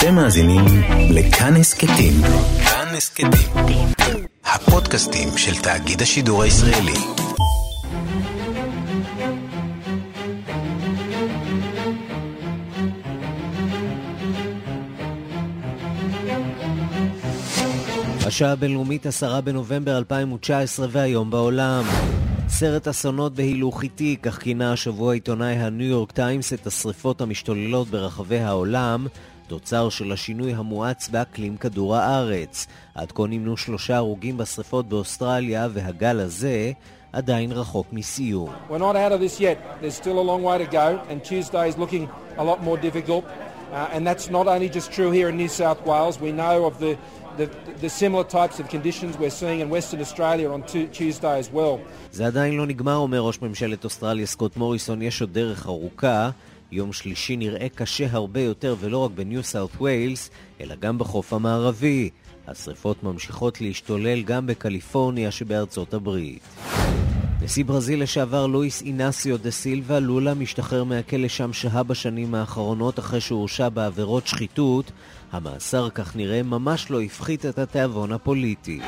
אתם מאזינים לכאן הסכתים. כאן הסכתים. הפודקאסטים של תאגיד השידור הישראלי. השעה הבינלאומית 10 בנובמבר 2019 והיום בעולם. סרט אסונות בהילוך איטי, כך כינה השבוע עיתונאי הניו יורק טיימס את השריפות המשתוללות ברחבי העולם, תוצר של השינוי המואץ באקלים כדור הארץ. עד כה נמנו שלושה הרוגים בשריפות באוסטרליה, והגל הזה עדיין רחוק מסיום. We're not out of this yet. There's still a long way to go, and Tuesday is looking a lot more difficult. Uh, and that's not only just true here in New South Wales. We know of the, the, the similar types of conditions we're seeing in Western Australia on Tuesday as well. זה עדיין לא נגמר, אומר ראש ממשלת אוסטרליה סקוט מוריסון, יש עוד דרך ארוכה. יום שלישי נראה קשה הרבה יותר, ולא רק בניו סאות' ויילס, אלא גם בחוף המערבי. השרפות ממשיכות להשתולל גם בקליפורניה שבארצות הברית. נשיא ברזיל לשעבר לואיס אינסיו דה סילבה לולה משתחרר מהכלא שם שהה בשנים האחרונות אחרי שהורשע בעבירות שחיתות. המאסר, כך נראה, ממש לא הפחית את התיאבון הפוליטי.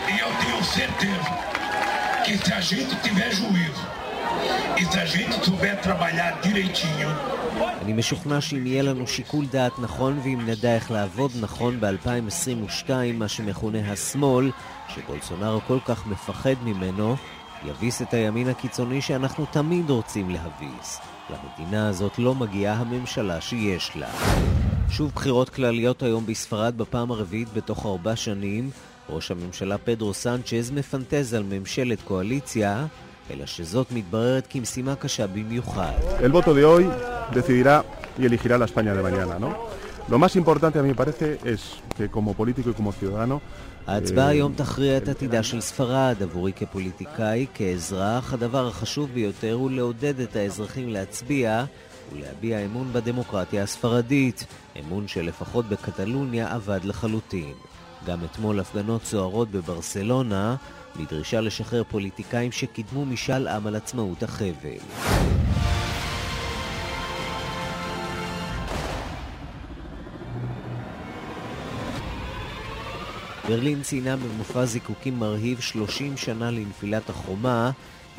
אני משוכנע שאם יהיה לנו שיקול דעת נכון ואם נדע איך לעבוד נכון ב-2022, מה שמכונה השמאל, שבולסונארו כל כך מפחד ממנו, יביס את הימין הקיצוני שאנחנו תמיד רוצים להביס. למדינה הזאת לא מגיעה הממשלה שיש לה. שוב בחירות כלליות היום בספרד בפעם הרביעית בתוך ארבע שנים. ראש הממשלה פדרו סנצ'ז מפנטז על ממשלת קואליציה, אלא שזאת מתבררת כמשימה קשה במיוחד. El voto de hoy decidirá y elegirá la España de mañana, ¿no? Lo más importante a mí me parece es que como político y como ciudadano ההצבעה היום תכריע את עתידה של ספרד. עבורי כפוליטיקאי, כאזרח, הדבר החשוב ביותר הוא לעודד את האזרחים להצביע ולהביע אמון בדמוקרטיה הספרדית, אמון שלפחות בקטלוניה אבד לחלוטין. גם אתמול הפגנות סוערות בברסלונה, בדרישה לשחרר פוליטיקאים שקידמו משאל עם על עצמאות החבל. ברלין ציינה במופע זיקוקים מרהיב 30 שנה לנפילת החומה,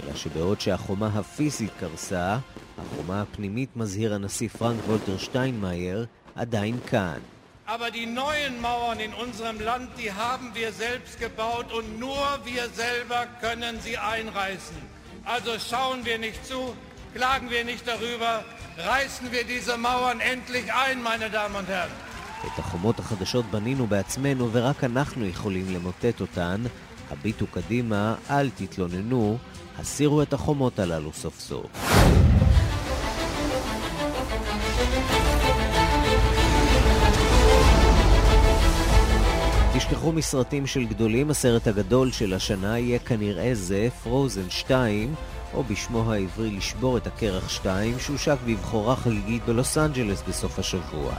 אלא שבעוד שהחומה הפיזית קרסה, החומה הפנימית, מזהיר הנשיא פרנק וולטר שטיינמאייר, עדיין כאן. Aber die neuen Mauern in unserem Land, die haben wir selbst gebaut und nur wir selber können sie einreißen. Also schauen wir nicht zu, klagen wir nicht darüber, reißen wir diese Mauern endlich ein, meine Damen und Herren. את החומות החדשות בנינו בעצמנו ורק אנחנו יכולים למוטט אותן. הביטו קדימה, אל תתלוננו, הסירו את החומות הללו סוף סוף. תשכחו מסרטים של גדולים, הסרט הגדול של השנה יהיה כנראה זה, פרוזן 2, או בשמו העברי לשבור את הקרח 2, שהושק בבחורה חגיגית בלוס אנג'לס בסוף השבוע.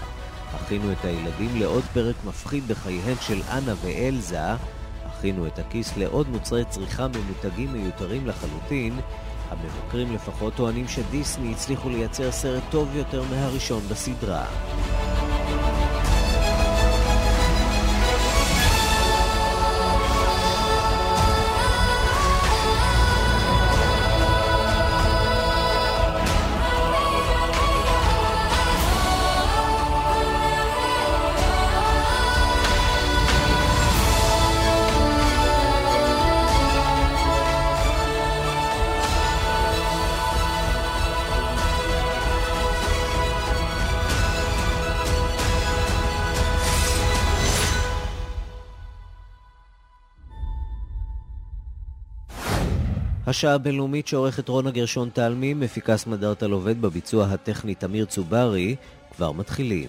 הכינו את הילדים לעוד פרק מפחיד בחייהן של אנה ואלזה, הכינו את הכיס לעוד מוצרי צריכה ממותגים מיותרים לחלוטין, המבקרים לפחות טוענים שדיסני הצליחו לייצר סרט טוב יותר מהראשון בסדרה. השעה הבינלאומית שעורכת רונה גרשון תלמי, מפיקה סמדארטה עובד בביצוע הטכני תמיר צוברי, כבר מתחילים.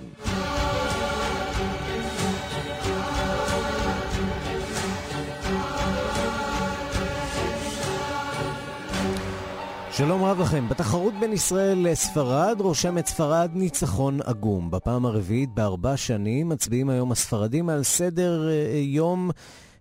שלום רב לכם. בתחרות בין ישראל לספרד רושמת ספרד ניצחון עגום. בפעם הרביעית בארבע שנים מצביעים היום הספרדים על סדר יום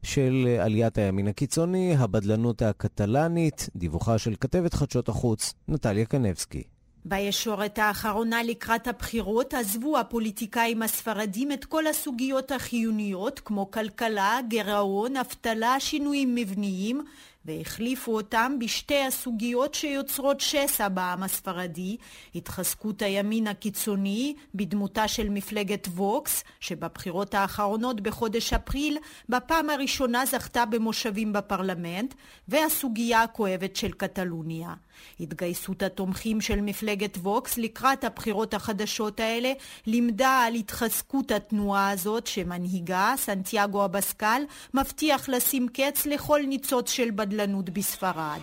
של עליית הימין הקיצוני, הבדלנות הקטלנית, דיווחה של כתבת חדשות החוץ, נטליה קנבסקי. בישורת האחרונה לקראת הבחירות עזבו הפוליטיקאים הספרדים את כל הסוגיות החיוניות כמו כלכלה, גירעון, אבטלה, שינויים מבניים והחליפו אותם בשתי הסוגיות שיוצרות שסע בעם הספרדי, התחזקות הימין הקיצוני בדמותה של מפלגת ווקס, שבבחירות האחרונות בחודש אפריל בפעם הראשונה זכתה במושבים בפרלמנט, והסוגיה הכואבת של קטלוניה. התגייסות התומכים של מפלגת ווקס לקראת הבחירות החדשות האלה לימדה על התחזקות התנועה הזאת שמנהיגה, סנטיאגו אבסקל, מבטיח לשים קץ לכל ניצוץ של בדלנות בספרד.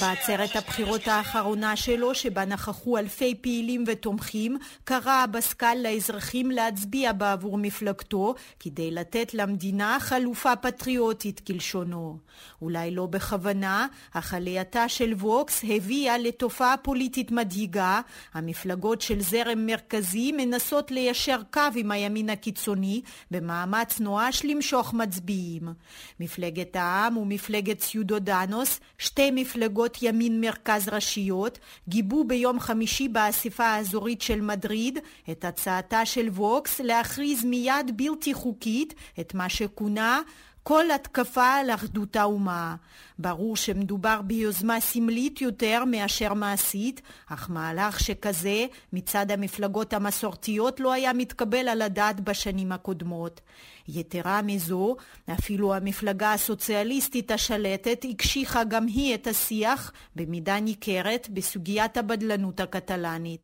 בעצרת הבחירות האחרונה שלו, שבה נכחו אלפי פעילים ותומכים, קרא אבסקל לאזרחים להצביע בעבור מפלגתו, כדי לתת למדינה חלופה פטריוטית כלשונו. אולי לא בכוונה, אך עלייתה של ווקס הביאה לתופעה פוליטית מדאיגה. המפלגות של זרם מרכזי מנסות ליישר קו עם הימין הקיצוני במאמץ נואש למשוך מצביעים. מפלגת העם ומפלגת סיודודנוס, שתי מפלגות ימין מרכז ראשיות, גיבו ביום חמישי באספה האזורית של מדריד את הצעתה של ווקס להכריז מיד בלתי חוקית את מה שכונה כל התקפה על אחדות האומה. ברור שמדובר ביוזמה סמלית יותר מאשר מעשית, אך מהלך שכזה מצד המפלגות המסורתיות לא היה מתקבל על הדעת בשנים הקודמות. יתרה מזו, אפילו המפלגה הסוציאליסטית השלטת הקשיחה גם היא את השיח במידה ניכרת בסוגיית הבדלנות הקטלנית.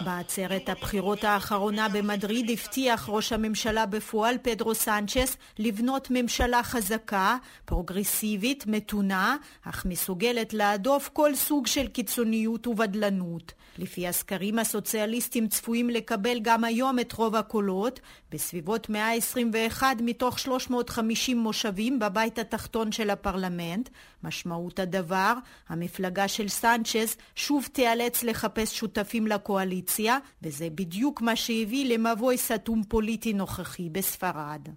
בעצרת הבחירות האחרונה במדריד הבטיח ראש הממשלה בפועל פדרו סנצ'ס לבנות ממשלה חזקה, פרוגרסיבית, מתונה, אך מסוגלת להדוף כל סוג של קיצוניות ובדלנות. לפי הסקרים הסוציאליסטים צפויים לקבל גם היום את רוב הקולות, בסביבות 121 מתוך 350 מושבים בבית התחתון של הפרלמנט. משמעות הדבר, המפלגה של סנצ'ז שוב תיאלץ לחפש שותפים לקואליציה, וזה בדיוק מה שהביא למבוי סתום פוליטי נוכחי בספרד.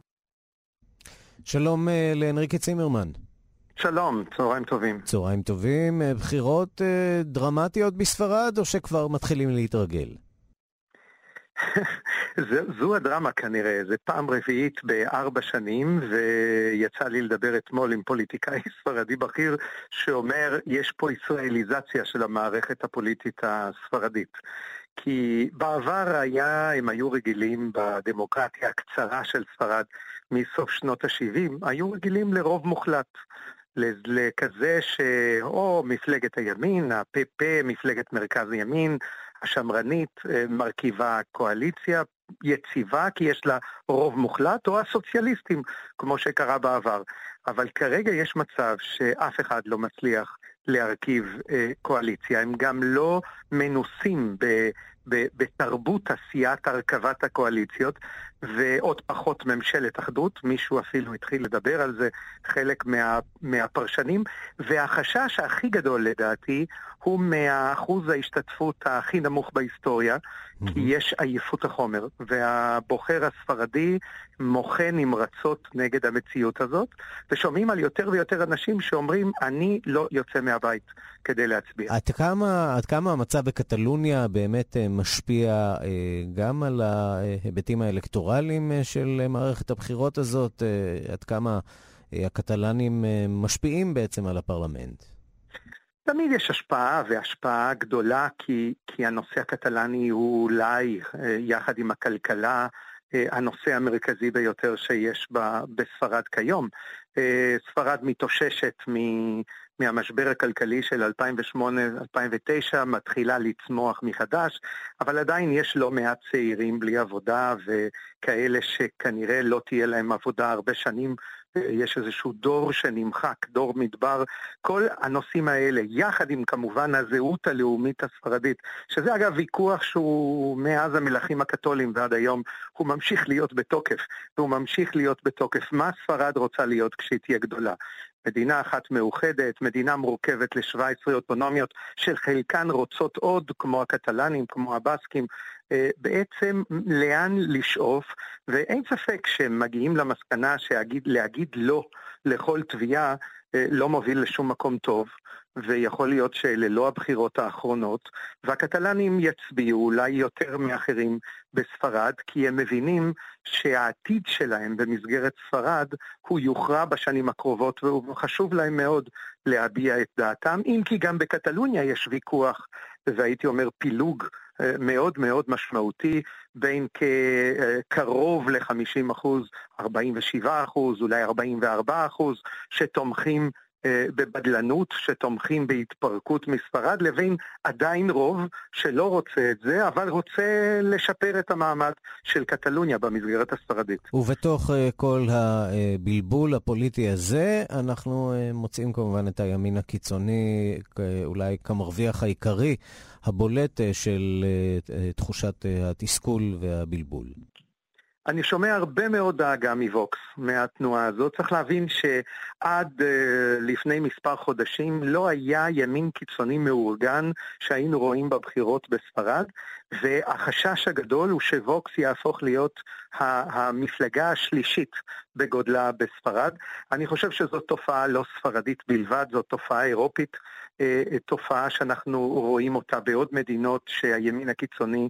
שלום אה, להנריקה צימרמן. שלום, צהריים טובים. צהריים טובים. אה, בחירות אה, דרמטיות בספרד, או שכבר מתחילים להתרגל? זו הדרמה כנראה, זה פעם רביעית בארבע שנים, ויצא לי לדבר אתמול עם פוליטיקאי ספרדי בכיר שאומר, יש פה ישראליזציה של המערכת הפוליטית הספרדית. כי בעבר היה, הם היו רגילים בדמוקרטיה הקצרה של ספרד מסוף שנות ה-70, היו רגילים לרוב מוחלט. לכזה שאו מפלגת הימין, הפ"פ, מפלגת מרכז ימין, השמרנית, אה, מרכיבה קואליציה יציבה כי יש לה רוב מוחלט, או הסוציאליסטים, כמו שקרה בעבר. אבל כרגע יש מצב שאף אחד לא מצליח להרכיב אה, קואליציה, הם גם לא מנוסים ב, ב, בתרבות עשיית הרכבת הקואליציות, ועוד פחות ממשלת אחדות, מישהו אפילו התחיל לדבר על זה, חלק מה, מהפרשנים, והחשש הכי גדול לדעתי הוא מאחוז ההשתתפות הכי נמוך בהיסטוריה, mm-hmm. כי יש עייפות החומר, והבוחר הספרדי מוחה נמרצות נגד המציאות הזאת, ושומעים על יותר ויותר אנשים שאומרים, אני לא יוצא מהבית כדי להצביע. עד כמה, עד כמה המצב בקטלוניה באמת אה, משפיע אה, גם על ההיבטים האלקטורליים אה, של מערכת הבחירות הזאת? עד כמה הקטלנים משפיעים בעצם על הפרלמנט? תמיד יש השפעה, והשפעה גדולה, כי, כי הנושא הקטלני הוא אולי, יחד עם הכלכלה, הנושא המרכזי ביותר שיש בספרד כיום. ספרד מתאוששת מהמשבר הכלכלי של 2008-2009, מתחילה לצמוח מחדש, אבל עדיין יש לא מעט צעירים בלי עבודה וכאלה שכנראה לא תהיה להם עבודה הרבה שנים יש איזשהו דור שנמחק, דור מדבר, כל הנושאים האלה, יחד עם כמובן הזהות הלאומית הספרדית, שזה אגב ויכוח שהוא מאז המלכים הקתולים ועד היום, הוא ממשיך להיות בתוקף, והוא ממשיך להיות בתוקף. מה ספרד רוצה להיות כשהיא תהיה גדולה? מדינה אחת מאוחדת, מדינה מורכבת ל-17 אוטונומיות שחלקן רוצות עוד, כמו הקטלנים, כמו הבסקים, אה, בעצם לאן לשאוף, ואין ספק שהם מגיעים למסקנה שלהגיד לא לכל תביעה אה, לא מוביל לשום מקום טוב, ויכול להיות שאלה לא הבחירות האחרונות, והקטלנים יצביעו אולי יותר מאחרים בספרד, כי הם מבינים שהעתיד שלהם במסגרת ספרד הוא יוכרע בשנים הקרובות, וחשוב להם מאוד להביע את דעתם, אם כי גם בקטלוניה יש ויכוח, והייתי אומר פילוג אה, מאוד מאוד משמעותי בין קרוב ל-50 אחוז, 47 אחוז, אולי 44 אחוז, שתומכים בבדלנות, שתומכים בהתפרקות מספרד, לבין עדיין רוב שלא רוצה את זה, אבל רוצה לשפר את המעמד של קטלוניה במסגרת הספרדית. ובתוך אה, כל הבלבול הפוליטי הזה, אנחנו מוצאים כמובן את הימין הקיצוני, אולי כמרוויח העיקרי. הבולט אה, של אה, אה, תחושת התסכול והבלבול? אני שומע הרבה מאוד דאגה מווקס, מהתנועה הזאת. צריך להבין שעד uh, לפני מספר חודשים לא היה ימין קיצוני מאורגן שהיינו רואים בבחירות בספרד, והחשש הגדול הוא שווקס יהפוך להיות המפלגה השלישית בגודלה בספרד. אני חושב שזאת תופעה לא ספרדית בלבד, זאת תופעה אירופית. אה, תופעה שאנחנו רואים אותה בעוד מדינות שהימין הקיצוני אה,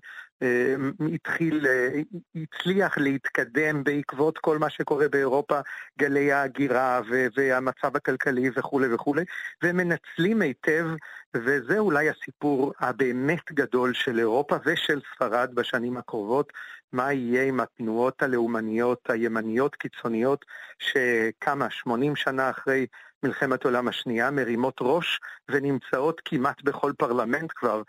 התחיל, אה, הצליח להתקדם בעקבות כל מה שקורה באירופה, גלי ההגירה והמצב הכלכלי וכולי וכולי, והם מנצלים היטב, וזה אולי הסיפור הבאמת גדול של אירופה ושל ספרד בשנים הקרובות, מה יהיה עם התנועות הלאומניות הימניות קיצוניות שכמה, 80 שנה אחרי מלחמת העולם השנייה, מרימות ראש ונמצאות כמעט בכל פרלמנט כבר אה,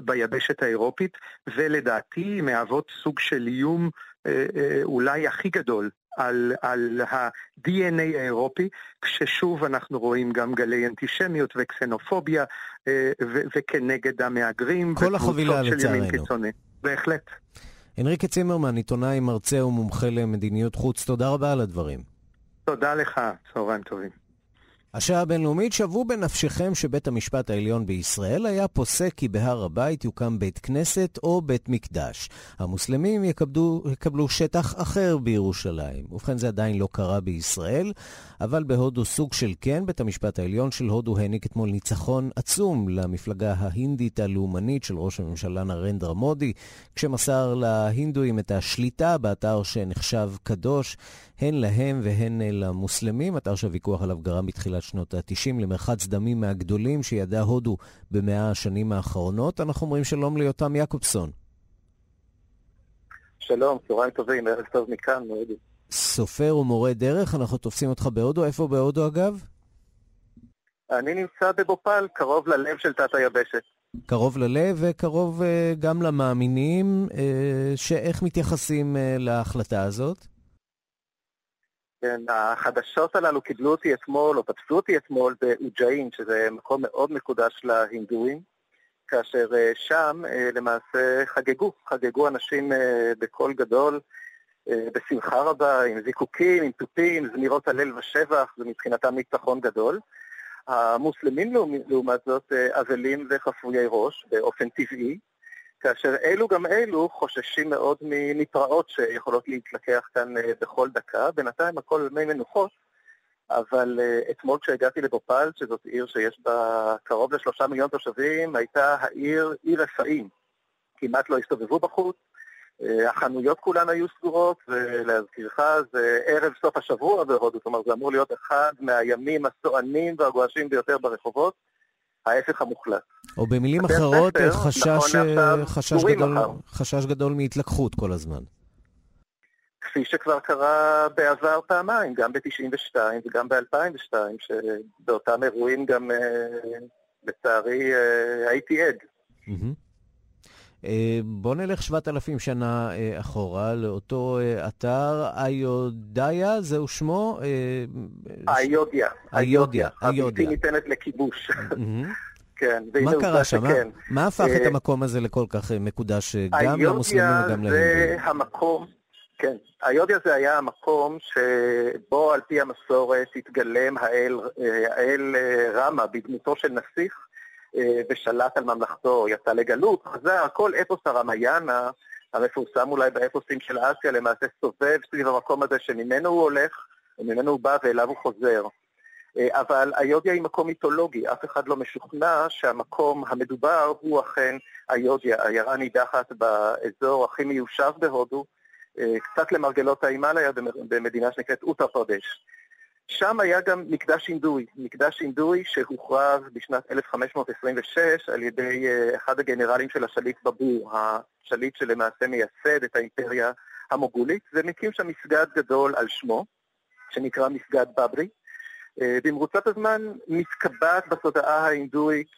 ביבשת האירופית, ולדעתי מהוות סוג של איום אה, אה, אולי הכי גדול על, על ה-DNA האירופי, כששוב אנחנו רואים גם גלי אנטישמיות וקסנופוביה ו- וכנגד המהגרים. כל החבילה לצערנו. בהחלט. הנריקה צימרמן, עיתונאי, מרצה ומומחה למדיניות חוץ, תודה רבה על הדברים. תודה לך, צהריים טובים. השעה הבינלאומית, שוו בנפשכם שבית המשפט העליון בישראל היה פוסק כי בהר הבית יוקם בית כנסת או בית מקדש. המוסלמים יקבלו, יקבלו שטח אחר בירושלים. ובכן, זה עדיין לא קרה בישראל, אבל בהודו סוג של כן, בית המשפט העליון של הודו העניק אתמול ניצחון עצום למפלגה ההינדית הלאומנית של ראש הממשלה נרנדרה מודי, כשמסר להינדואים את השליטה באתר שנחשב קדוש. הן להם והן למוסלמים. אתר שהוויכוח עליו גרם בתחילת שנות ה-90 למרחץ דמים מהגדולים שידעה הודו במאה השנים האחרונות. אנחנו אומרים שלום ליותם יעקובסון. שלום, צהריים טובים, ערב טוב מכאן, מהודו. סופר ומורה דרך, אנחנו תופסים אותך בהודו. איפה בהודו אגב? אני נמצא בבופל, קרוב ללב של תת היבשת. קרוב ללב וקרוב uh, גם למאמינים, uh, שאיך מתייחסים uh, להחלטה הזאת? כן, החדשות הללו קיבלו אותי אתמול, או תפסו אותי אתמול באוג'אין, שזה מקום מאוד מקודש להינדואים, כאשר אה, שם אה, למעשה חגגו, חגגו אנשים אה, בקול גדול, בשמחה רבה, עם זיקוקים, עם תופים, זמירות הלל ושבח, זה מבחינתם ניצחון גדול. המוסלמים לעומת זאת אבלים וחפויי ראש באופן טבעי, כאשר אלו גם אלו חוששים מאוד מפרעות שיכולות להתלקח כאן אה, בכל דקה. בינתיים הכל מי מנוחות, אבל אה, אתמול כשהגעתי לבופל, שזאת עיר שיש בה קרוב לשלושה מיליון תושבים, הייתה העיר עיר רפאים. כמעט לא הסתובבו בחוץ, אה, החנויות כולן היו סגורות, ולהזכירך, זה ערב סוף השבוע בהודו, אומרת, זה אמור להיות אחד מהימים הסוענים והגועשים ביותר ברחובות. ההפך המוחלט. או במילים אחרות, ספר, חשש, נכון אה, חשש, גדול, חשש גדול מהתלקחות כל הזמן. כפי שכבר קרה בעבר פעמיים, גם ב-92 וגם ב-2002, שבאותם אירועים גם, אה, לצערי, אה, הייתי עד. Mm-hmm. אה, בוא נלך 7,000 שנה אה, אחורה לאותו אה, אתר איודיה, זהו שמו? איודיה. איודיה. הבלתי ניתנת לכיבוש. כן, מה קרה שם? מה הפך את המקום הזה לכל כך מקודש גם למוסלמים וגם להינדים? איודיה זה המקום כן, היודיה זה היה המקום שבו על פי המסורת התגלם האל, האל רמה בדמותו של נסיך ושלט על ממלכתו, יצא לגלות, חזר, כל אפוס הרמיאנה המפורסם אולי באפוסים של אסיה למעשה סובב סביב המקום הזה שממנו הוא הולך וממנו הוא בא ואליו הוא חוזר. אבל היודיה היא מקום מיתולוגי, אף אחד לא משוכנע שהמקום המדובר הוא אכן היודיה, עיירה נידחת באזור הכי מיושב בהודו, קצת למרגלות ההימאליה במדינה שנקראת אוטר פרדש. שם היה גם מקדש אינדוי, מקדש אינדוי שהוכרז בשנת 1526 על ידי אחד הגנרלים של השליט בבור, השליט שלמעשה מייסד את האימפריה המוגולית, ומקים שם מסגד גדול על שמו, שנקרא מסגד בברי. במרוצת הזמן מתקבעת בתודעה ההינדואית,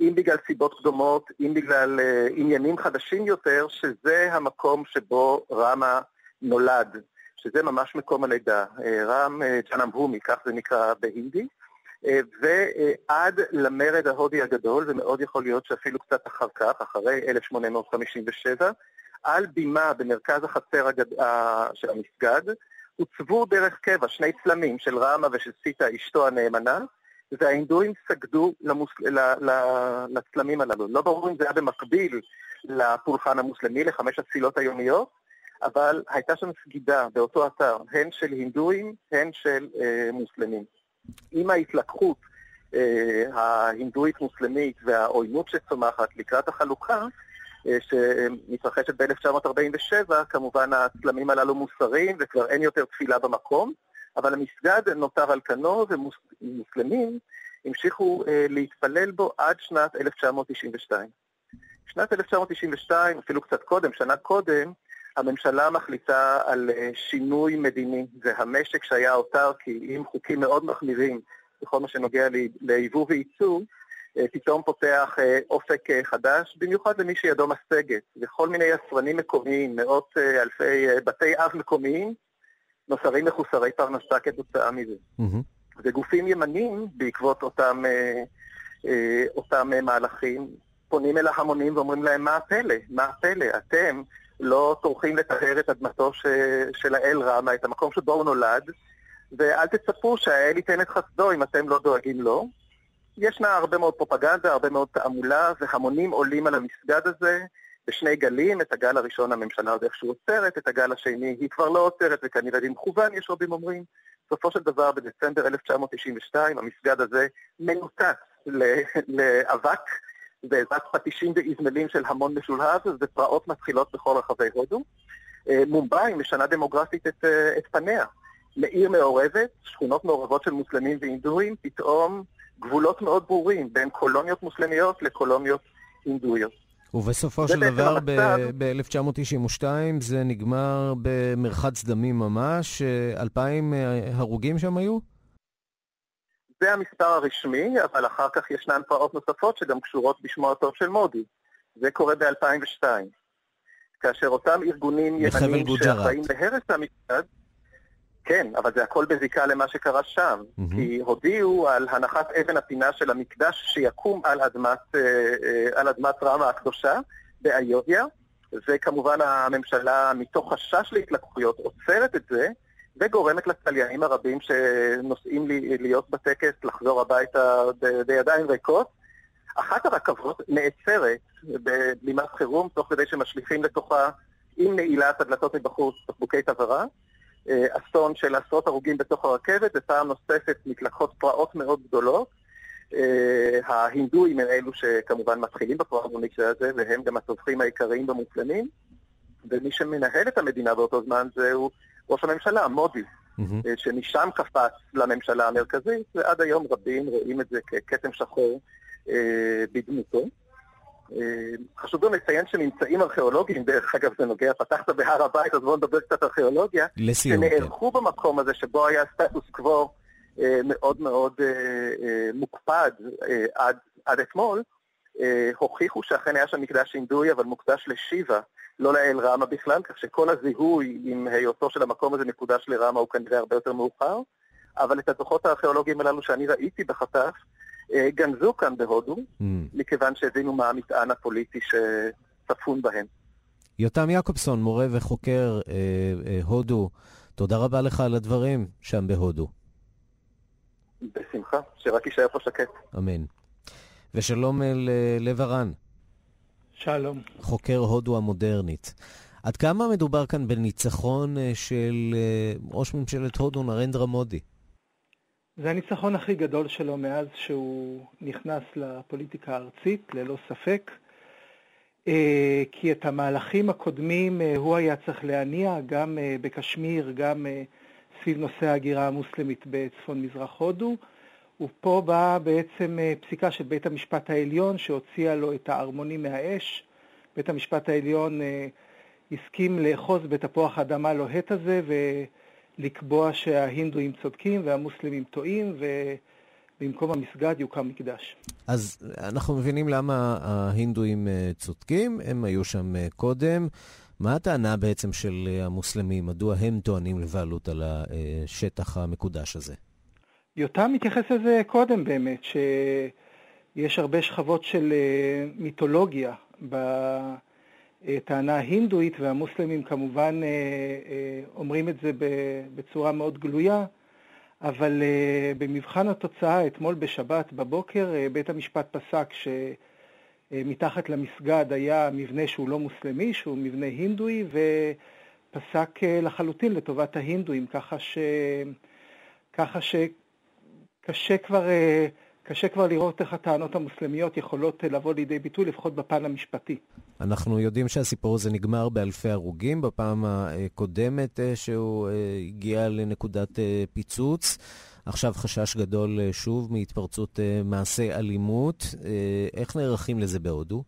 אם בגלל סיבות קדומות, אם בגלל uh, עניינים חדשים יותר, שזה המקום שבו רמה נולד, שזה ממש מקום הלידה. Uh, רם uh, ג'נמהומי, כך זה נקרא בהינדי, uh, ועד למרד ההודי הגדול, ומאוד יכול להיות שאפילו קצת אחר כך, אחרי 1857, על בימה במרכז החצר הגד... של המסגד, הוצבו דרך קבע שני צלמים של רמה ושל סיטה, אשתו הנאמנה, וההינדואים סגדו למוס... לצלמים הללו. לא ברור אם זה היה במקביל לפולחן המוסלמי, לחמש התפילות היומיות, אבל הייתה שם סגידה באותו אתר, הן של הינדואים, הן של אה, מוסלמים. עם ההתלקחות אה, ההינדואית-מוסלמית והעוינות שצומחת לקראת החלוקה, אה, שמתרחשת ב-1947, כמובן הצלמים הללו מוסרים וכבר אין יותר תפילה במקום, אבל המסגד נותר על כנו ומוסלמים המשיכו אה, להתפלל בו עד שנת 1992. שנת 1992, אפילו קצת קודם, שנה קודם, הממשלה מחליטה על אה, שינוי מדיני, והמשק שהיה אוטרקי עם חוקים מאוד מחמירים בכל מה שנוגע ליבוא וייצוא, אה, פתאום פותח אה, אופק חדש, במיוחד למי שידו משגת, וכל מיני יצרנים מקומיים, מאות אלפי בתי אב מקומיים, נוצרים מחוסרי פרנסה כתוצאה מזה. Mm-hmm. וגופים ימנים, בעקבות אותם, אותם מהלכים, פונים אל ההמונים ואומרים להם, מה הפלא? מה הפלא? אתם לא טורחים לטהר את אדמתו ש... של האל רמה, את המקום שבו הוא נולד, ואל תצפו שהאל ייתן את חסדו אם אתם לא דואגים לו. ישנה הרבה מאוד פרופגנדה, הרבה מאוד תעמולה, והמונים עולים על המסגד הזה, בשני גלים, את הגל הראשון הממשלה עוד איכשהו עוצרת, את הגל השני היא כבר לא עוצרת, וכנראה במכוון יש רבים אומרים. בסופו של דבר, בדצמבר 1992, המסגד הזה מנותץ לאבק, בעזרת פטישים ואזמלים של המון משולהב, ופרעות מתחילות בכל רחבי הודו. אה, מומבאי משנה דמוגרפית את, אה, את פניה. לעיר מעורבת, שכונות מעורבות של מוסלמים ואינדואים, פתאום גבולות מאוד ברורים בין קולוניות מוסלמיות לקולוניות הינדואיות. ובסופו של דבר, ב-1992 זה נגמר במרחץ דמים ממש, אלפיים אה, הרוגים שם היו? זה המספר הרשמי, אבל אחר כך ישנן פרעות נוספות שגם קשורות בשמו הטוב של מודי. זה קורה ב-2002. כאשר אותם ארגונים ימניים שאחראים להרס המסגד, כן, אבל זה הכל בזיקה למה שקרה שם. Mm-hmm. כי הודיעו על הנחת אבן הפינה של המקדש שיקום על אדמת, אה, אה, על אדמת רמה הקדושה באיודיה, וכמובן הממשלה, מתוך חשש להתלקחויות, עוצרת את זה, וגורמת לצליינים הרבים שנוסעים להיות בטקס לחזור הביתה בידיים ריקות. אחת הרכבות נעצרת בבלימת חירום, תוך כדי שמשליכים לתוכה, עם נעילת הדלתות מבחוץ, בקבוקי תבערה. אה, אסון של עשרות הרוגים בתוך הרכבת, ופעם נוספת מתלקחות פרעות מאוד גדולות. אה, ההינדואים הם אלו שכמובן מתחילים בפרעות במקרה הזה, והם גם הטובחים העיקריים במוסלמים. ומי שמנהל את המדינה באותו זמן זהו ראש הממשלה, מודי, mm-hmm. שמשם קפץ לממשלה המרכזית, ועד היום רבים רואים את זה ככתם שחור אה, בדמותו. אה, חשוב גם לציין שממצאים ארכיאולוגיים, דרך אגב זה נוגע, פתחת בהר הבית, אז בואו נדבר קצת ארכיאולוגיה. לסיום, שנערכו כן. במקום הזה שבו היה סטטוס קוו אה, מאוד מאוד אה, מוקפד עד, עד אתמול, הוכיחו שאכן היה שם מקדש הינדוי, אבל מוקדש לשיבה, לא לאל רמה בכלל, כך שכל הזיהוי עם היותו של המקום הזה מקודש לרמה הוא כנראה הרבה יותר מאוחר, אבל את הדוחות הארכיאולוגיים הללו שאני ראיתי בחטף, אה, גנזו כאן בהודו, mm. מכיוון שהבינו מה המטען הפוליטי שצפון בהם. יותם יעקובסון, מורה וחוקר אה, אה, הודו, תודה רבה לך על הדברים שם בהודו. בשמחה, שרק יישאר פה שקט. אמן. ושלום אל אה, לב הרן. שלום. חוקר הודו המודרנית. עד כמה מדובר כאן בניצחון אה, של אה, ראש ממשלת הודו נרנדרה מודי? זה הניצחון הכי גדול שלו מאז שהוא נכנס לפוליטיקה הארצית, ללא ספק. כי את המהלכים הקודמים הוא היה צריך להניע, גם בקשמיר, גם סביב נושא ההגירה המוסלמית בצפון מזרח הודו. ופה באה בעצם פסיקה של בית המשפט העליון שהוציאה לו את הערמונים מהאש. בית המשפט העליון הסכים לאחוז בתפוח האדמה הלוהט הזה ולקבוע שההינדואים צודקים והמוסלמים טועים ובמקום המסגד יוקם מקדש. אז אנחנו מבינים למה ההינדואים צודקים, הם היו שם קודם. מה הטענה בעצם של המוסלמים? מדוע הם טוענים לבעלות על השטח המקודש הזה? יותם מתייחס לזה קודם באמת, שיש הרבה שכבות של מיתולוגיה בטענה ההינדואית, והמוסלמים כמובן אומרים את זה בצורה מאוד גלויה, אבל במבחן התוצאה, אתמול בשבת בבוקר, בית המשפט פסק ש... מתחת למסגד היה מבנה שהוא לא מוסלמי, שהוא מבנה הינדואי, ופסק לחלוטין לטובת ההינדואים, ככה, ש... ככה שקשה כבר, קשה כבר לראות איך הטענות המוסלמיות יכולות לבוא לידי ביטוי, לפחות בפן המשפטי. אנחנו יודעים שהסיפור הזה נגמר באלפי הרוגים בפעם הקודמת שהוא הגיע לנקודת פיצוץ. עכשיו חשש גדול שוב מהתפרצות מעשי אלימות. איך נערכים לזה בהודו?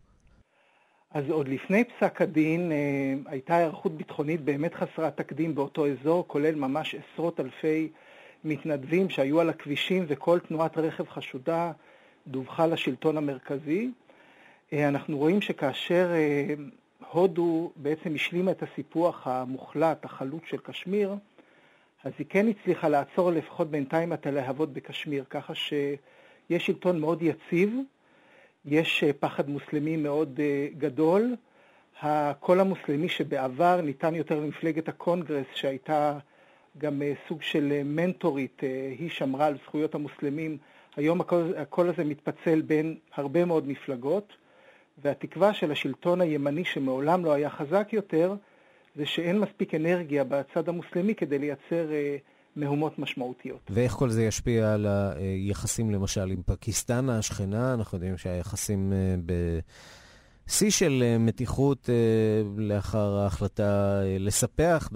אז עוד לפני פסק הדין הייתה היערכות ביטחונית באמת חסרת תקדים באותו אזור, כולל ממש עשרות אלפי מתנדבים שהיו על הכבישים וכל תנועת רכב חשודה דווחה לשלטון המרכזי. אנחנו רואים שכאשר הודו בעצם השלימה את הסיפוח המוחלט, החלוץ של קשמיר, אז היא כן הצליחה לעצור לפחות בינתיים את הלהבות בקשמיר, ככה שיש שלטון מאוד יציב, יש פחד מוסלמי מאוד גדול. הקול המוסלמי שבעבר ניתן יותר למפלגת הקונגרס, שהייתה גם סוג של מנטורית, היא שמרה על זכויות המוסלמים. היום הקול, הזה מתפצל בין הרבה מאוד מפלגות, והתקווה של השלטון הימני שמעולם לא היה חזק יותר, זה שאין מספיק אנרגיה בצד המוסלמי כדי לייצר אה, מהומות משמעותיות. ואיך כל זה ישפיע על היחסים למשל עם פקיסטן השכנה? אנחנו יודעים שהיחסים אה, בשיא של אה, מתיחות אה, לאחר ההחלטה אה, לספח.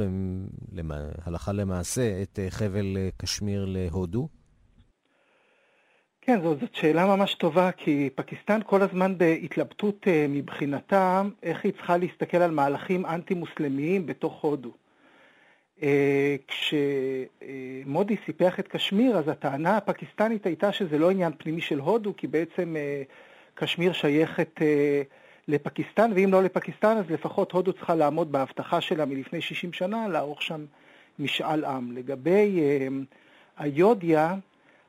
הלכה למעשה את חבל קשמיר להודו. כן, זאת, זאת שאלה ממש טובה, כי פקיסטן כל הזמן בהתלבטות מבחינתה, איך היא צריכה להסתכל על מהלכים אנטי-מוסלמיים בתוך הודו. כשמודי סיפח את קשמיר, אז הטענה הפקיסטנית הייתה שזה לא עניין פנימי של הודו, כי בעצם קשמיר שייכת uh, לפקיסטן, ואם לא לפקיסטן, אז לפחות הודו צריכה לעמוד בהבטחה שלה מלפני 60 שנה, לערוך שם משאל עם. לגבי uh, היודיה,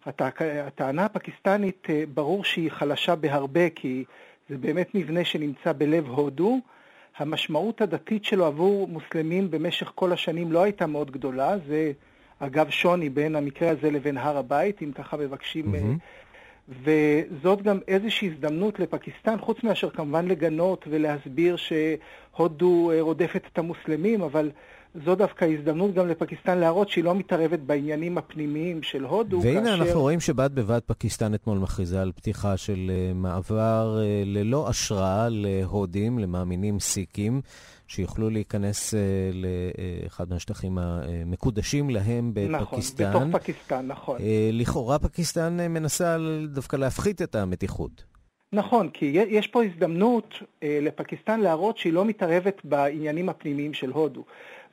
הטענה הפקיסטנית ברור שהיא חלשה בהרבה כי זה באמת מבנה שנמצא בלב הודו. המשמעות הדתית שלו עבור מוסלמים במשך כל השנים לא הייתה מאוד גדולה, זה אגב שוני בין המקרה הזה לבין הר הבית, אם ככה מבקשים, mm-hmm. וזאת גם איזושהי הזדמנות לפקיסטן, חוץ מאשר כמובן לגנות ולהסביר שהודו רודפת את המוסלמים, אבל זו דווקא הזדמנות גם לפקיסטן להראות שהיא לא מתערבת בעניינים הפנימיים של הודו. והנה כאשר... אנחנו רואים שבד בבד פקיסטן אתמול מכריזה על פתיחה של uh, מעבר uh, ללא השראה להודים, למאמינים סיקים, שיוכלו להיכנס uh, לאחד מהשטחים המקודשים להם בפקיסטן. נכון, בתוך פקיסטן, נכון. Uh, לכאורה פקיסטן uh, מנסה דווקא להפחית את המתיחות. נכון, כי יש פה הזדמנות אה, לפקיסטן להראות שהיא לא מתערבת בעניינים הפנימיים של הודו.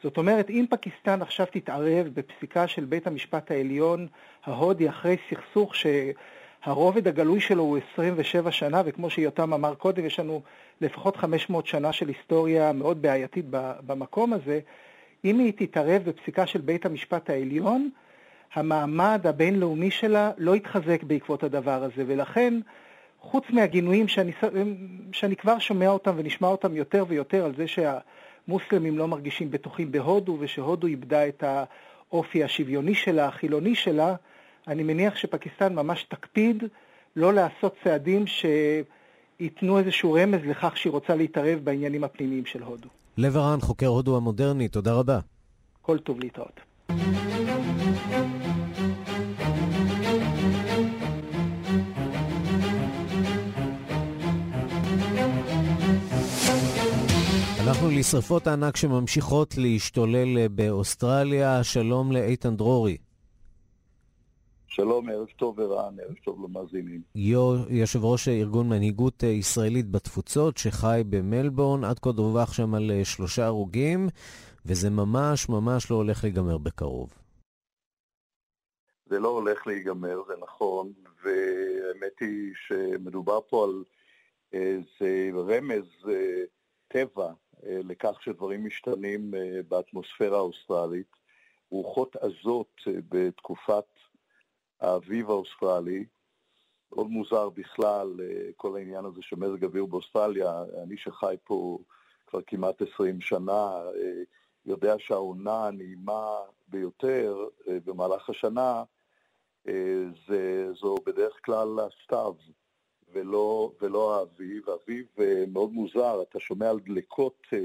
זאת אומרת, אם פקיסטן עכשיו תתערב בפסיקה של בית המשפט העליון ההודי אחרי סכסוך שהרובד הגלוי שלו הוא 27 שנה, וכמו שיותם אמר קודם, יש לנו לפחות 500 שנה של היסטוריה מאוד בעייתית במקום הזה, אם היא תתערב בפסיקה של בית המשפט העליון, המעמד הבינלאומי שלה לא יתחזק בעקבות הדבר הזה, ולכן חוץ מהגינויים שאני, שאני כבר שומע אותם ונשמע אותם יותר ויותר על זה שהמוסלמים לא מרגישים בטוחים בהודו ושהודו איבדה את האופי השוויוני שלה, החילוני שלה, אני מניח שפקיסטן ממש תקפיד לא לעשות צעדים שייתנו איזשהו רמז לכך שהיא רוצה להתערב בעניינים הפנימיים של הודו. לב הרן, חוקר הודו המודרני, תודה רבה. כל טוב להתראות. אנחנו לשרפות הענק שממשיכות להשתולל באוסטרליה. שלום לאיתן דרורי. שלום, ערב טוב ורען, ערב טוב למאזינים. יושב ראש ארגון מנהיגות ישראלית בתפוצות שחי במלבורן, עד כה דווח שם על שלושה הרוגים, וזה ממש ממש לא הולך להיגמר בקרוב. זה לא הולך להיגמר, זה נכון, והאמת היא שמדובר פה על איזה רמז אה, טבע אה, לכך שדברים משתנים אה, באטמוספירה האוסטרלית. רוחות עזות בתקופת האביב האוסטרלי, מאוד מוזר בכלל כל העניין הזה של מזג אוויר באוסטרליה. אני שחי פה כבר כמעט 20 שנה, יודע שהעונה הנעימה ביותר במהלך השנה זה, זו בדרך כלל הסתיו. ולא, ולא האביב. האביב אה, מאוד מוזר, אתה שומע על דלקות אה,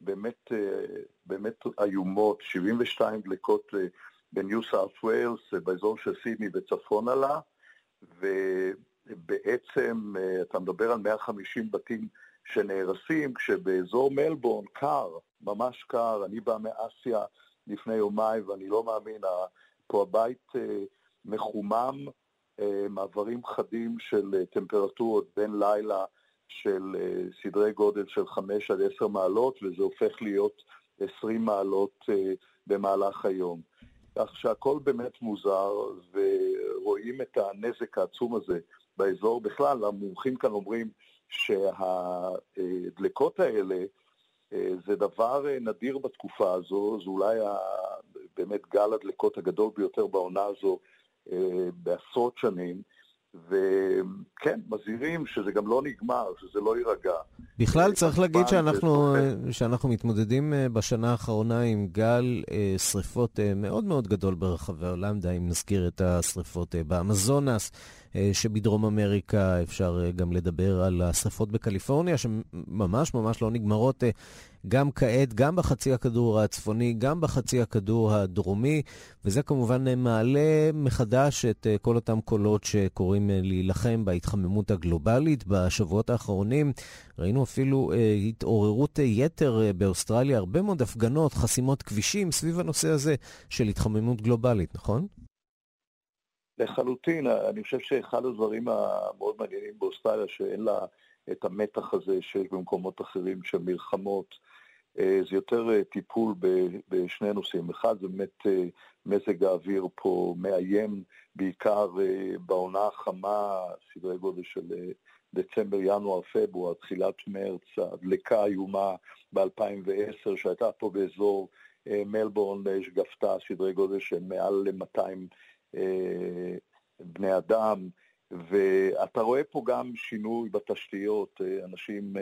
באמת, אה, באמת איומות, 72 דלקות בניו סארט ווילס, באזור של סידני וצפון לה, ובעצם אתה מדבר על 150 בתים שנהרסים, כשבאזור מלבורן קר, ממש קר, אני בא מאסיה לפני יומיים ואני לא מאמין, פה הבית מחומם, אה, מעברים חדים של אה, טמפרטורות בין לילה של אה, סדרי גודל של 5 עד 10 מעלות, וזה הופך להיות 20 מעלות במהלך היום. כך שהכל באמת מוזר, ורואים את הנזק העצום הזה באזור. בכלל, המומחים כאן אומרים שהדלקות האלה זה דבר נדיר בתקופה הזו, זה אולי באמת גל הדלקות הגדול ביותר בעונה הזו אה, בעשרות שנים, וכן, מזהירים שזה גם לא נגמר, שזה לא יירגע. בכלל צריך להגיד שאנחנו, שאנחנו מתמודדים אה, בשנה האחרונה עם גל אה, שריפות מאוד מאוד גדול ברחבי העולם, די אם נזכיר את השריפות באמזונס. שבדרום אמריקה אפשר גם לדבר על השרפות בקליפורניה, שממש ממש לא נגמרות גם כעת, גם בחצי הכדור הצפוני, גם בחצי הכדור הדרומי, וזה כמובן מעלה מחדש את אה, כל אותם קולות שקוראים אה, להילחם בהתחממות הגלובלית. בשבועות האחרונים ראינו אפילו אה, התעוררות יתר באוסטרליה, הרבה מאוד הפגנות, חסימות כבישים סביב הנושא הזה של התחממות גלובלית, נכון? לחלוטין, אני חושב שאחד הדברים המאוד מעניינים באוסטרליה, שאין לה את המתח הזה שיש במקומות אחרים של מלחמות, אה, זה יותר אה, טיפול בשני נושאים. אחד, זה באמת אה, מזג האוויר פה מאיים, בעיקר בעונה החמה, סדרי גודל של דצמבר, ינואר, פברואר, תחילת מרץ, הדלקה האיומה ב-2010 שהייתה פה באזור מלבורן, שגפתה סדרי גודל של מעל ל-200 בני אדם. ואתה רואה פה גם שינוי בתשתיות, אנשים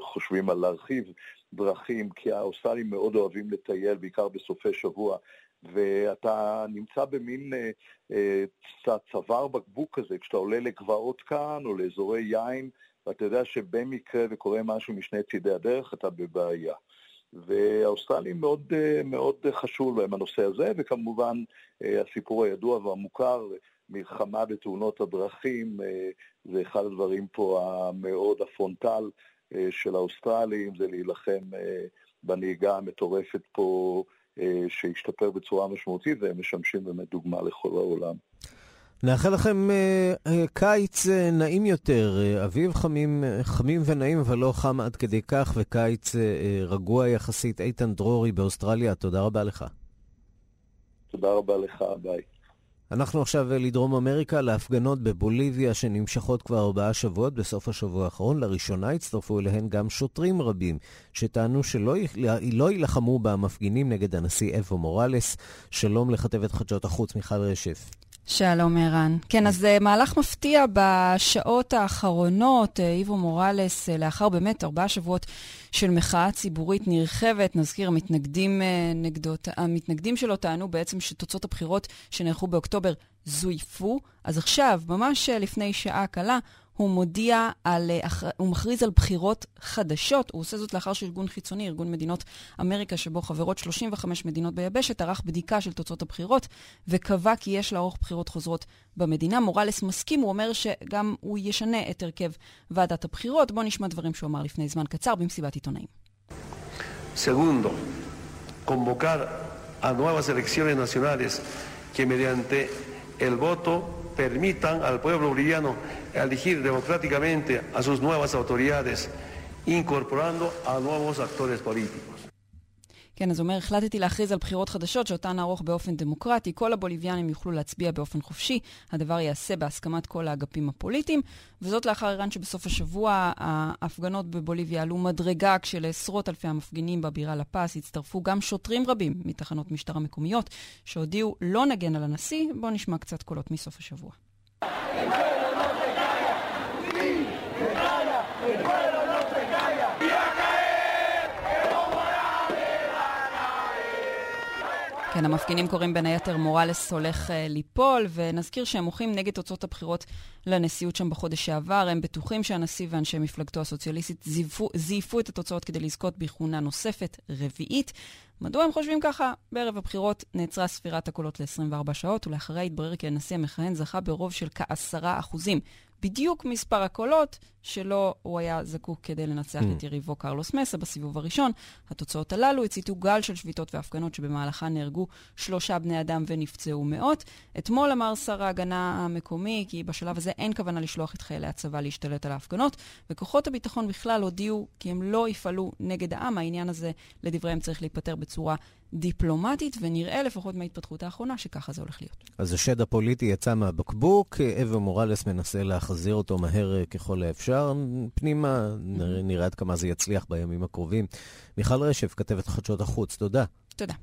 חושבים על להרחיב דרכים, כי האוסטרלים מאוד אוהבים לטייל, בעיקר בסופי שבוע, ואתה נמצא במין אה, אה, צוואר בקבוק כזה, כשאתה עולה לגבעות כאן או לאזורי יין, ואתה יודע שבמקרה וקורה משהו משני צידי הדרך, אתה בבעיה. והאוסטרלים מאוד, אה, מאוד חשוב להם הנושא הזה, וכמובן אה, הסיפור הידוע והמוכר, מלחמה בתאונות הדרכים, אה, זה אחד הדברים פה המאוד הפרונטל של האוסטרלים, זה להילחם בנהיגה המטורפת פה, שהשתפר בצורה משמעותית, והם משמשים באמת דוגמה לכל העולם. נאחל לכם uh, קיץ uh, נעים יותר, uh, אביב חמים, חמים ונעים, אבל לא חם עד כדי כך, וקיץ uh, רגוע יחסית. איתן דרורי באוסטרליה, תודה רבה לך. תודה רבה לך, ביי. אנחנו עכשיו לדרום אמריקה, להפגנות בבוליביה שנמשכות כבר ארבעה שבועות. בסוף השבוע האחרון לראשונה הצטרפו אליהן גם שוטרים רבים, שטענו שלא לא יילחמו במפגינים נגד הנשיא אבו מוראלס. שלום לכתבת חדשות החוץ מיכל רשף. שלום, ערן. כן, אז uh, מהלך מפתיע בשעות האחרונות, uh, איבו מוראלס, uh, לאחר באמת ארבעה שבועות של מחאה ציבורית נרחבת, נזכיר, המתנגדים, נגדו, המתנגדים שלו טענו בעצם שתוצאות הבחירות שנערכו באוקטובר זויפו. אז עכשיו, ממש לפני שעה קלה, הוא מודיע על, אה, הוא מכריז על בחירות חדשות. הוא עושה זאת לאחר שארגון חיצוני, ארגון מדינות אמריקה, שבו חברות 35 מדינות ביבשת, ערך בדיקה של תוצאות הבחירות, וקבע כי יש לערוך בחירות חוזרות במדינה. מוראלס מסכים, הוא אומר שגם הוא ישנה את הרכב ועדת הבחירות. בואו נשמע דברים שהוא אמר לפני זמן קצר במסיבת עיתונאים. Segundo, convocar a nuevas elecciones nacionales que mediante el voto permitan al pueblo boliviano elegir democráticamente a sus nuevas autoridades, incorporando a nuevos actores políticos. כן, אז הוא אומר, החלטתי להכריז על בחירות חדשות שאותן נערוך באופן דמוקרטי. כל הבוליביאנים יוכלו להצביע באופן חופשי. הדבר ייעשה בהסכמת כל האגפים הפוליטיים. וזאת לאחר איראן שבסוף השבוע ההפגנות בבוליביה עלו מדרגה, כשלעשרות אלפי המפגינים בבירה לפס הצטרפו גם שוטרים רבים מתחנות משטר המקומיות, שהודיעו לא נגן על הנשיא. בואו נשמע קצת קולות מסוף השבוע. כן, המפגינים קוראים בין היתר מוראלס הולך uh, ליפול, ונזכיר שהם מוחים נגד תוצאות הבחירות לנשיאות שם בחודש שעבר. הם בטוחים שהנשיא ואנשי מפלגתו הסוציאליסטית זייפו, את התוצאות כדי לזכות בכהונה נוספת, רביעית. מדוע הם חושבים ככה? בערב הבחירות נעצרה ספירת הקולות ל-24 שעות, ולאחריה התברר כי הנשיא המכהן זכה ברוב של כעשרה אחוזים. בדיוק מספר הקולות שלו הוא היה זקוק כדי לנצח mm. את יריבו קרלוס מסה בסיבוב הראשון. התוצאות הללו הציתו גל של שביתות והפגנות שבמהלכן נהרגו שלושה בני אדם ונפצעו מאות. אתמול אמר שר ההגנה המקומי כי בשלב הזה אין כוונה לשלוח את חיילי הצבא להשתלט על ההפגנות, וכוחות הביטחון בכלל הודיעו כי הם לא יפעלו נגד העם. העניין הזה, לדבריהם, צריך להיפתר בצורה דיפלומטית, ונראה לפחות מההתפתחות האחרונה שככה זה הולך להיות. אז השד הפוליטי יצא מהבקבוק, אבו מורלס מנסה להחזיר אותו מהר ככל האפשר. פנימה, נראה עד כמה זה יצליח בימים הקרובים. מיכל רשף, כתבת חדשות החוץ, תודה. תודה.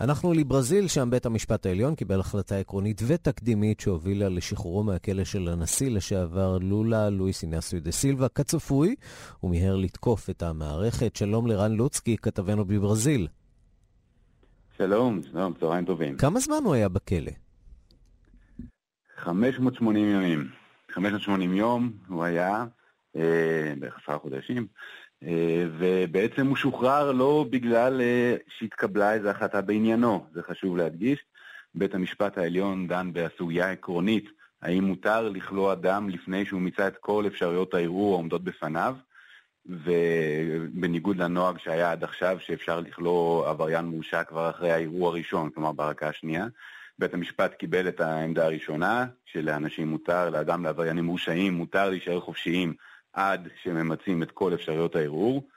אנחנו לברזיל, שם בית המשפט העליון קיבל החלטה עקרונית ותקדימית שהובילה לשחרורו מהכלא של הנשיא לשעבר לולה לואיס אינסיו דה סילבה. כצפוי, הוא מיהר לתקוף את המערכת. שלום לרן לוצקי, כתבנו בברזיל. שלום, שלום, צהריים טובים. כמה זמן הוא היה בכלא? 580 ימים. 580 יום הוא היה, אה, בערך עשרה חודשים, אה, ובעצם הוא שוחרר לא בגלל אה, שהתקבלה איזו החלטה בעניינו, זה חשוב להדגיש. בית המשפט העליון דן בסוגיה עקרונית, האם מותר לכלוא אדם לפני שהוא מיצה את כל אפשרויות הערעור העומדות בפניו. ובניגוד לנוהג שהיה עד עכשיו, שאפשר לכלוא עבריין מורשע כבר אחרי הערעור הראשון, כלומר בערכה השנייה, בית המשפט קיבל את העמדה הראשונה, שלאנשים מותר, לאדם לעבריינים מורשעים, מותר להישאר חופשיים עד שממצים את כל אפשרויות הערעור,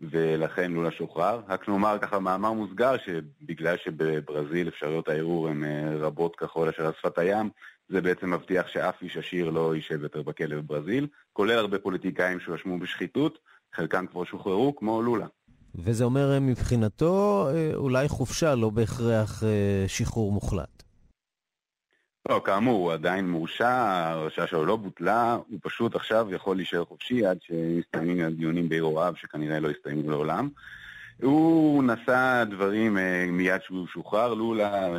ולכן לולה שוחרר. רק נאמר ככה מאמר מוסגר, שבגלל שבברזיל אפשרויות הערעור הן אה, רבות ככל אשר על שפת הים, זה בעצם מבטיח שאף איש עשיר לא יישב יותר בכלא בברזיל, כולל הרבה פוליטיקאים שהואשמו בשחיתות, חלקם כבר שוחררו, כמו לולה. וזה אומר אה, מבחינתו אה, אולי חופשה, לא בהכרח שחרור מוחלט. לא, כאמור, הוא עדיין מורשע, ההרשעה שלו לא בוטלה, הוא פשוט עכשיו יכול להישאר חופשי עד שיסתיימים הדיונים בערעוריו, שכנראה לא יסתיימו לעולם. הוא נשא דברים מיד שהוא שוחרר, לולה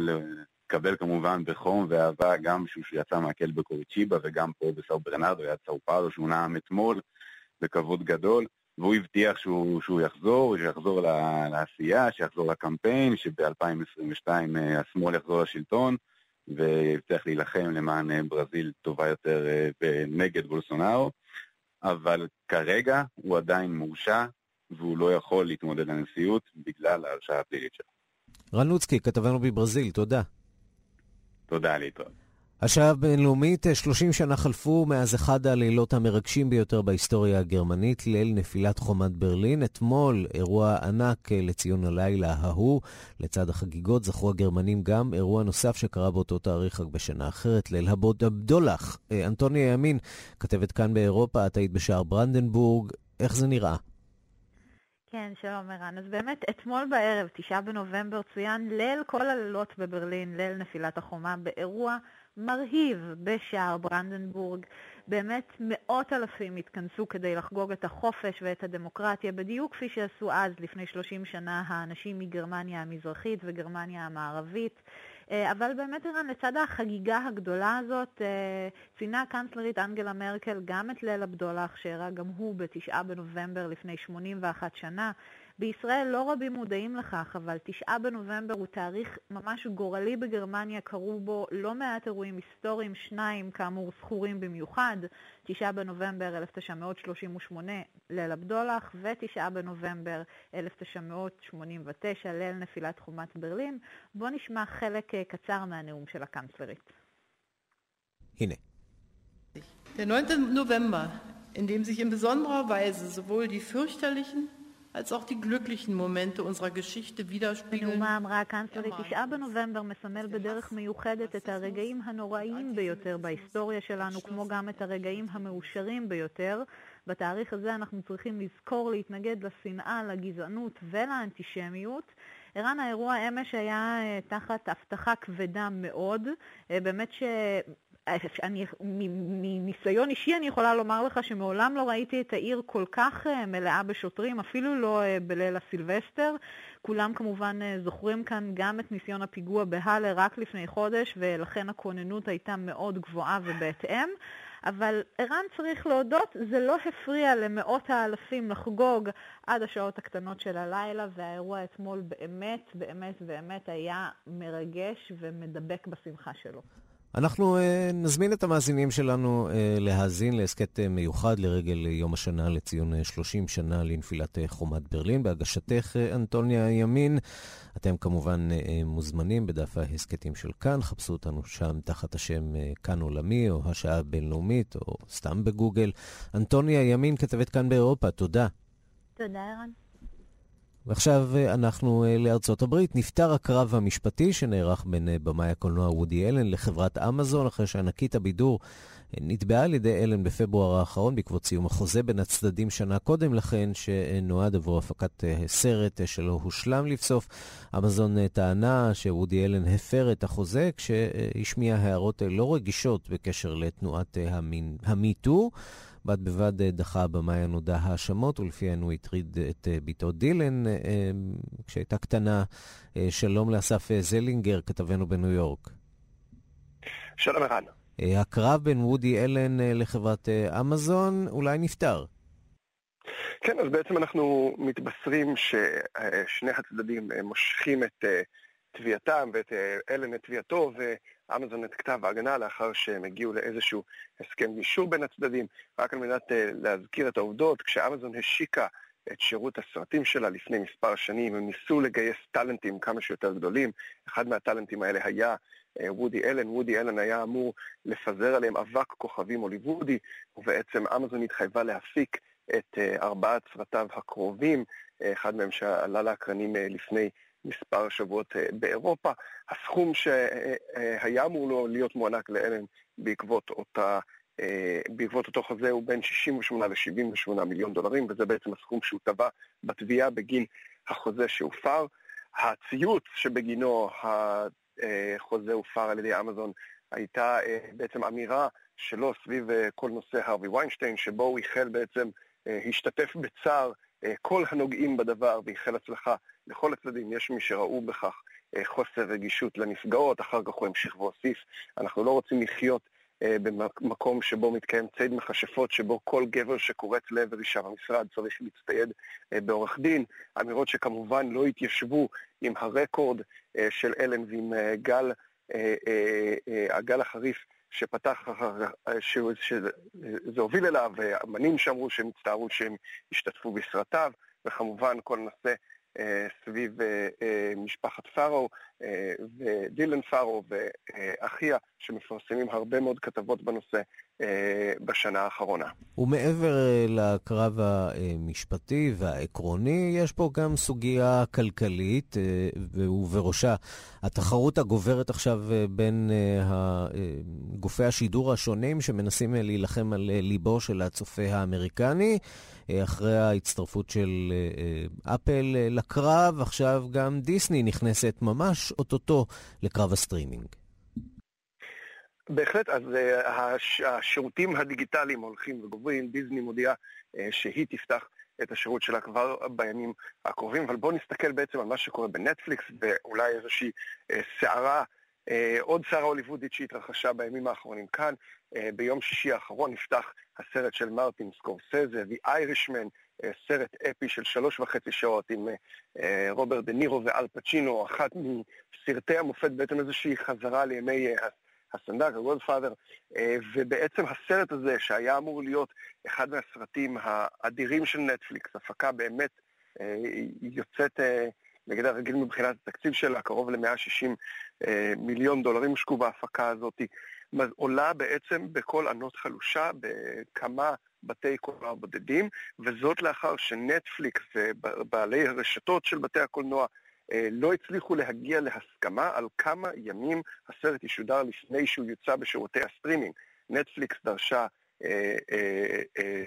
התקבל כמובן בחום ואהבה גם כשהוא יצא מהכלא בקוריצ'יבה וגם פה בסאו ברנרדו, היה צאו פאולו שהוא נאם אתמול בכבוד גדול, והוא הבטיח שהוא, שהוא יחזור, שיחזור לעשייה, שיחזור לקמפיין, שב-2022 אה, השמאל יחזור לשלטון, והבטיח להילחם למען אה, ברזיל טובה יותר אה, נגד בולסונארו, אבל כרגע הוא עדיין מורשע, והוא לא יכול להתמודד לנשיאות בגלל ההרשעה הפלילית שלו. רן לוצקי, כתבנו בברזיל, תודה. תודה, להתראות. השעה הבינלאומית, 30 שנה חלפו מאז אחד הלילות המרגשים ביותר בהיסטוריה הגרמנית, ליל נפילת חומת ברלין. אתמול אירוע ענק לציון הלילה ההוא. לצד החגיגות זכו הגרמנים גם אירוע נוסף שקרה באותו תאריך רק בשנה אחרת, ליל הבוד הבדולח. אה, אנטוניה ימין, כתבת כאן באירופה, את היית בשער ברנדנבורג, איך זה נראה? כן, שלום ערן. אז באמת, אתמול בערב, תשעה בנובמבר, צוין ליל כל הלילות בברלין, ליל נפילת החומה, באירוע מרהיב בשער ברנדנבורג. באמת מאות אלפים התכנסו כדי לחגוג את החופש ואת הדמוקרטיה, בדיוק כפי שעשו אז, לפני 30 שנה, האנשים מגרמניה המזרחית וגרמניה המערבית. אה, אבל באמת, אירן, לצד החגיגה הגדולה הזאת, אה, ציינה הקנצלרית אנגלה מרקל גם את ליל הבדולח, שאירע גם הוא בתשעה בנובמבר לפני 81 שנה. בישראל לא רבים מודעים לכך, אבל תשעה בנובמבר הוא תאריך ממש גורלי בגרמניה, קרו בו לא מעט אירועים היסטוריים, שניים כאמור זכורים במיוחד, תשעה בנובמבר 1938 ליל הבדולח ותשעה בנובמבר 1989 ליל נפילת חומת ברלין. בואו נשמע חלק אה, קצר מהנאום של הקנצלרית. הנה. Der 9. November, in dem sich in besonderer Weise sowohl die fürchterlichen als auch die glücklichen Momente unserer Geschichte widerspiegeln. בנאומה אמרה הקנצלרית, תשעה בנובמבר מסמל בדרך מיוחדת את הרגעים הנוראיים ביותר בהיסטוריה שלנו, כמו גם את הרגעים המאושרים ביותר. בתאריך הזה אנחנו צריכים לזכור להתנגד לשנאה, לגזענות ולאנטישמיות. ערן, האירוע אמש היה אה, תחת הבטחה כבדה מאוד. אה, באמת ש... אני, מניסיון אישי אני יכולה לומר לך שמעולם לא ראיתי את העיר כל כך אה, מלאה בשוטרים, אפילו לא אה, בליל הסילבסטר. כולם כמובן אה, זוכרים כאן גם את ניסיון הפיגוע בהאלה רק לפני חודש, ולכן הכוננות הייתה מאוד גבוהה ובהתאם. אבל ערן צריך להודות, זה לא הפריע למאות האלפים לחגוג עד השעות הקטנות של הלילה, והאירוע אתמול באמת, באמת, באמת היה מרגש ומדבק בשמחה שלו. אנחנו uh, נזמין את המאזינים שלנו uh, להאזין להסכת uh, מיוחד לרגל יום השנה לציון uh, 30 שנה לנפילת חומת ברלין, בהגשתך אנטוניה ימין. אתם כמובן uh, מוזמנים בדף ההסכתים של כאן, חפשו אותנו שם תחת השם uh, כאן עולמי, או השעה הבינלאומית, או סתם בגוגל. אנטוניה ימין, כתבת כאן באירופה, תודה. תודה, ערן. ועכשיו אה, אנחנו אה, לארצות הברית. נפתר הקרב המשפטי שנערך בין אה, במאי הקולנוע וודי אלן לחברת אמזון, אחרי שענקית הבידור נתבעה על ידי אלן בפברואר האחרון בעקבות סיום החוזה בין הצדדים שנה קודם לכן, שנועד עבור הפקת סרט שלא הושלם לבסוף. אמזון טענה שוודי אלן הפר את החוזה כשהשמיע הערות לא רגישות בקשר לתנועת המיטו. בד בבד אה, דחה הבמאי הנודע האשמות, ולפיהן הוא הטריד את אה, בתו דילן אה, כשהייתה קטנה. שלום לאסף זלינגר, כתבנו בניו יורק. שלום ערן. הקרב בין וודי אלן לחברת אמזון אולי נפתר. כן, אז בעצם אנחנו מתבשרים ששני הצדדים מושכים את תביעתם ואת אלן את תביעתו, אמזון את כתב ההגנה לאחר שהם הגיעו לאיזשהו הסכם גישור בין הצדדים. רק על מנת להזכיר את העובדות, כשאמזון השיקה את שירות הסרטים שלה לפני מספר שנים, הם ניסו לגייס טאלנטים כמה שיותר גדולים. אחד מהטאלנטים האלה היה uh, וודי אלן. וודי אלן היה אמור לפזר עליהם אבק כוכבים הוליוודי, ובעצם אמזון התחייבה להפיק את uh, ארבעת סרטיו הקרובים, uh, אחד מהם שעלה לאקרנים לפני מספר שבועות אה, באירופה. הסכום שהיה אמור לו להיות מוענק לאלן בעקבות אותה... אה, בעקבות אותו חוזה הוא בין 68 ל-78 מיליון דולרים, וזה בעצם הסכום שהוא טבע בתביעה בגין החוזה שהופר. הציוץ שבגינו החוזה הופר על ידי אמזון הייתה אה, בעצם אמירה שלו סביב כל נושא הרווי ויינשטיין, שבו הוא החל בעצם, השתתף בצער כל הנוגעים בדבר ואיחל הצלחה לכל הצדדים. יש מי שראו בכך אה, חוסר רגישות לנפגעות, אחר כך הוא המשיך והוסיף. אנחנו לא רוצים לחיות אה, במקום שבו מתקיים ציד מכשפות, שבו כל גבר שקורץ לעבר אישה במשרד צריך להצטייד אה, בעורך דין. אמירות שכמובן לא התיישבו עם הרקורד של אלן ועם גל, הגל החריף שפתח, שזה הוביל אליו, אמנים שאמרו שהם הצטערו שהם השתתפו בסרטיו, וכמובן כל נושא אה, סביב אה, אה, משפחת פארו ודילן פארו ואחיה, שמפרסמים הרבה מאוד כתבות בנושא בשנה האחרונה. ומעבר לקרב המשפטי והעקרוני, יש פה גם סוגיה כלכלית, ובראשה התחרות הגוברת עכשיו בין גופי השידור השונים שמנסים להילחם על ליבו של הצופה האמריקני. אחרי ההצטרפות של אפל לקרב, עכשיו גם דיסני נכנסת ממש אוטוטו לקרב הסטרימינג. בהחלט, אז אה, הש, השירותים הדיגיטליים הולכים וגוברים. דיסני מודיעה אה, שהיא תפתח את השירות שלה כבר בימים הקרובים, אבל בואו נסתכל בעצם על מה שקורה בנטפליקס, ואולי איזושהי uh, סערה, עוד סערה הוליוודית שהתרחשה בימים האחרונים כאן. ביום שישי האחרון נפתח הסרט של מרטין סקורסזה, The Irishman, סרט אפי של שלוש וחצי שעות עם רוברט דה נירו ואל פצ'ינו, אחת מסרטי המופת, בעצם איזושהי חזרה לימי הסנדק, הגולדפאדר, ובעצם הסרט הזה, שהיה אמור להיות אחד מהסרטים האדירים של נטפליקס, הפקה באמת יוצאת נגד הרגיל מבחינת התקציב שלה, קרוב ל-160 מיליון דולרים הושקעו בהפקה הזאת, עולה בעצם בכל ענות חלושה בכמה בתי קולנוע בודדים, וזאת לאחר שנטפליקס ובעלי הרשתות של בתי הקולנוע אה, לא הצליחו להגיע להסכמה על כמה ימים הסרט ישודר לפני שהוא יוצא בשירותי הסטרימינג. נטפליקס דרשה אה, אה, אה,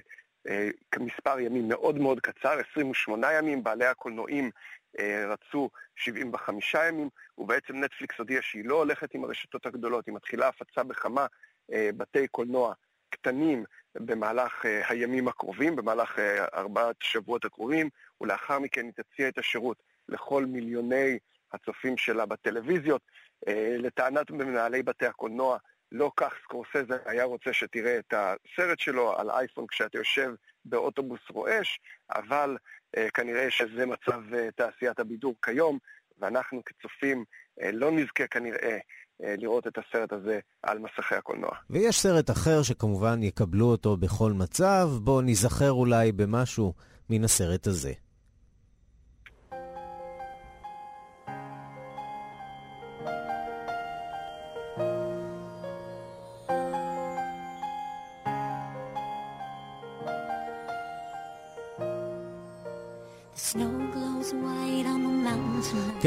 אה, מספר ימים מאוד מאוד קצר, 28 ימים, בעלי הקולנועים אה, רצו 75 ימים, ובעצם נטפליקס הודיעה שהיא לא הולכת עם הרשתות הגדולות, היא מתחילה הפצה בכמה אה, בתי קולנוע קטנים במהלך אה, הימים הקרובים, במהלך אה, ארבעת שבועות הקרובים, ולאחר מכן היא תציע את השירות לכל מיליוני הצופים שלה בטלוויזיות. אה, לטענת מנהלי בתי הקולנוע, לא כך סקורסזה היה רוצה שתראה את הסרט שלו על אייפון כשאתה יושב באוטובוס רועש, אבל אה, כנראה שזה מצב אה, תעשיית הבידור כיום, ואנחנו כצופים לא נזכה כנראה לראות את הסרט הזה על מסכי הקולנוע. ויש סרט אחר שכמובן יקבלו אותו בכל מצב, בואו ניזכר אולי במשהו מן הסרט הזה.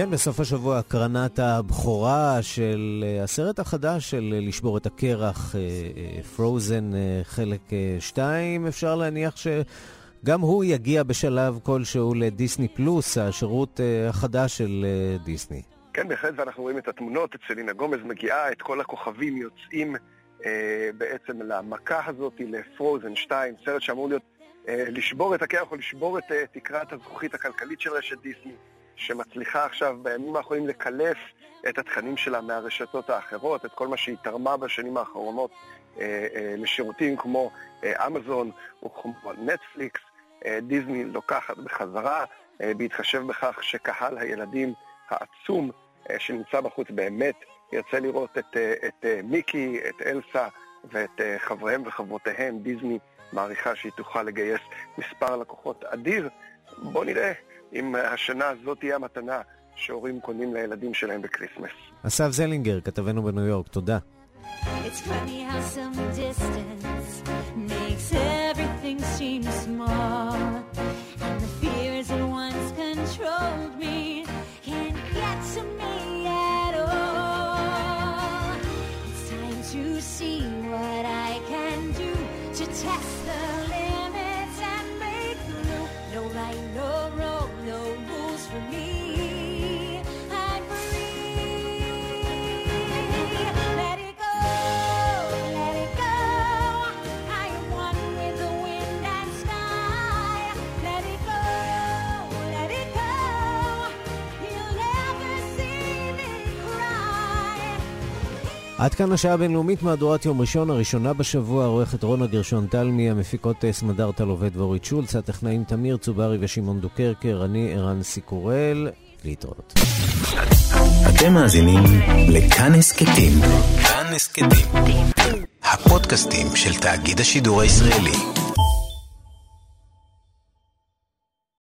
כן, בסוף השבוע הקרנת הבכורה של אה, הסרט החדש של אה, לשבור את הקרח, פרוזן אה, חלק 2, אפשר להניח שגם הוא יגיע בשלב כלשהו לדיסני פלוס, השירות החדש של דיסני. כן, בהחלט, ואנחנו רואים את התמונות אצל לינה גומז מגיעה, את כל הכוכבים יוצאים אה, בעצם למכה הזאת, לפרוזן 2, סרט שאמור להיות אה, לשבור את הקרח או לשבור את אה, תקרת הזכוכית הכלכלית של רשת דיסני, שמצליחה עכשיו בימים האחרונים לקלף את התכנים שלה מהרשתות האחרות, את כל מה שהיא תרמה בשנים האחרונות אה, לשירותים כמו אמזון או כמו נטפליקס. דיסני לוקחת בחזרה, בהתחשב בכך שקהל הילדים העצום שנמצא בחוץ באמת ירצה לראות את, את מיקי, את אלסה ואת חבריהם וחברותיהם, דיסני מעריכה שהיא תוכל לגייס מספר לקוחות אדיר. בואו נראה אם השנה הזאת תהיה המתנה שהורים קונים לילדים שלהם בכריסמס. אסף זלינגר, כתבנו בניו יורק, תודה. It's funny how some distance makes everything seem small עד כאן השעה הבינלאומית מהדורת יום ראשון, הראשונה בשבוע, עורכת רונה גרשון תלמי, המפיקות סמדר טל עובד ואורית שולץ, הטכנאים תמיר צוברי ושמעון דוקרקר, אני ערן סיקורל, להתראות. אתם מאזינים לכאן הסכתים. כאן הסכתים. הפודקאסטים של תאגיד השידור הישראלי.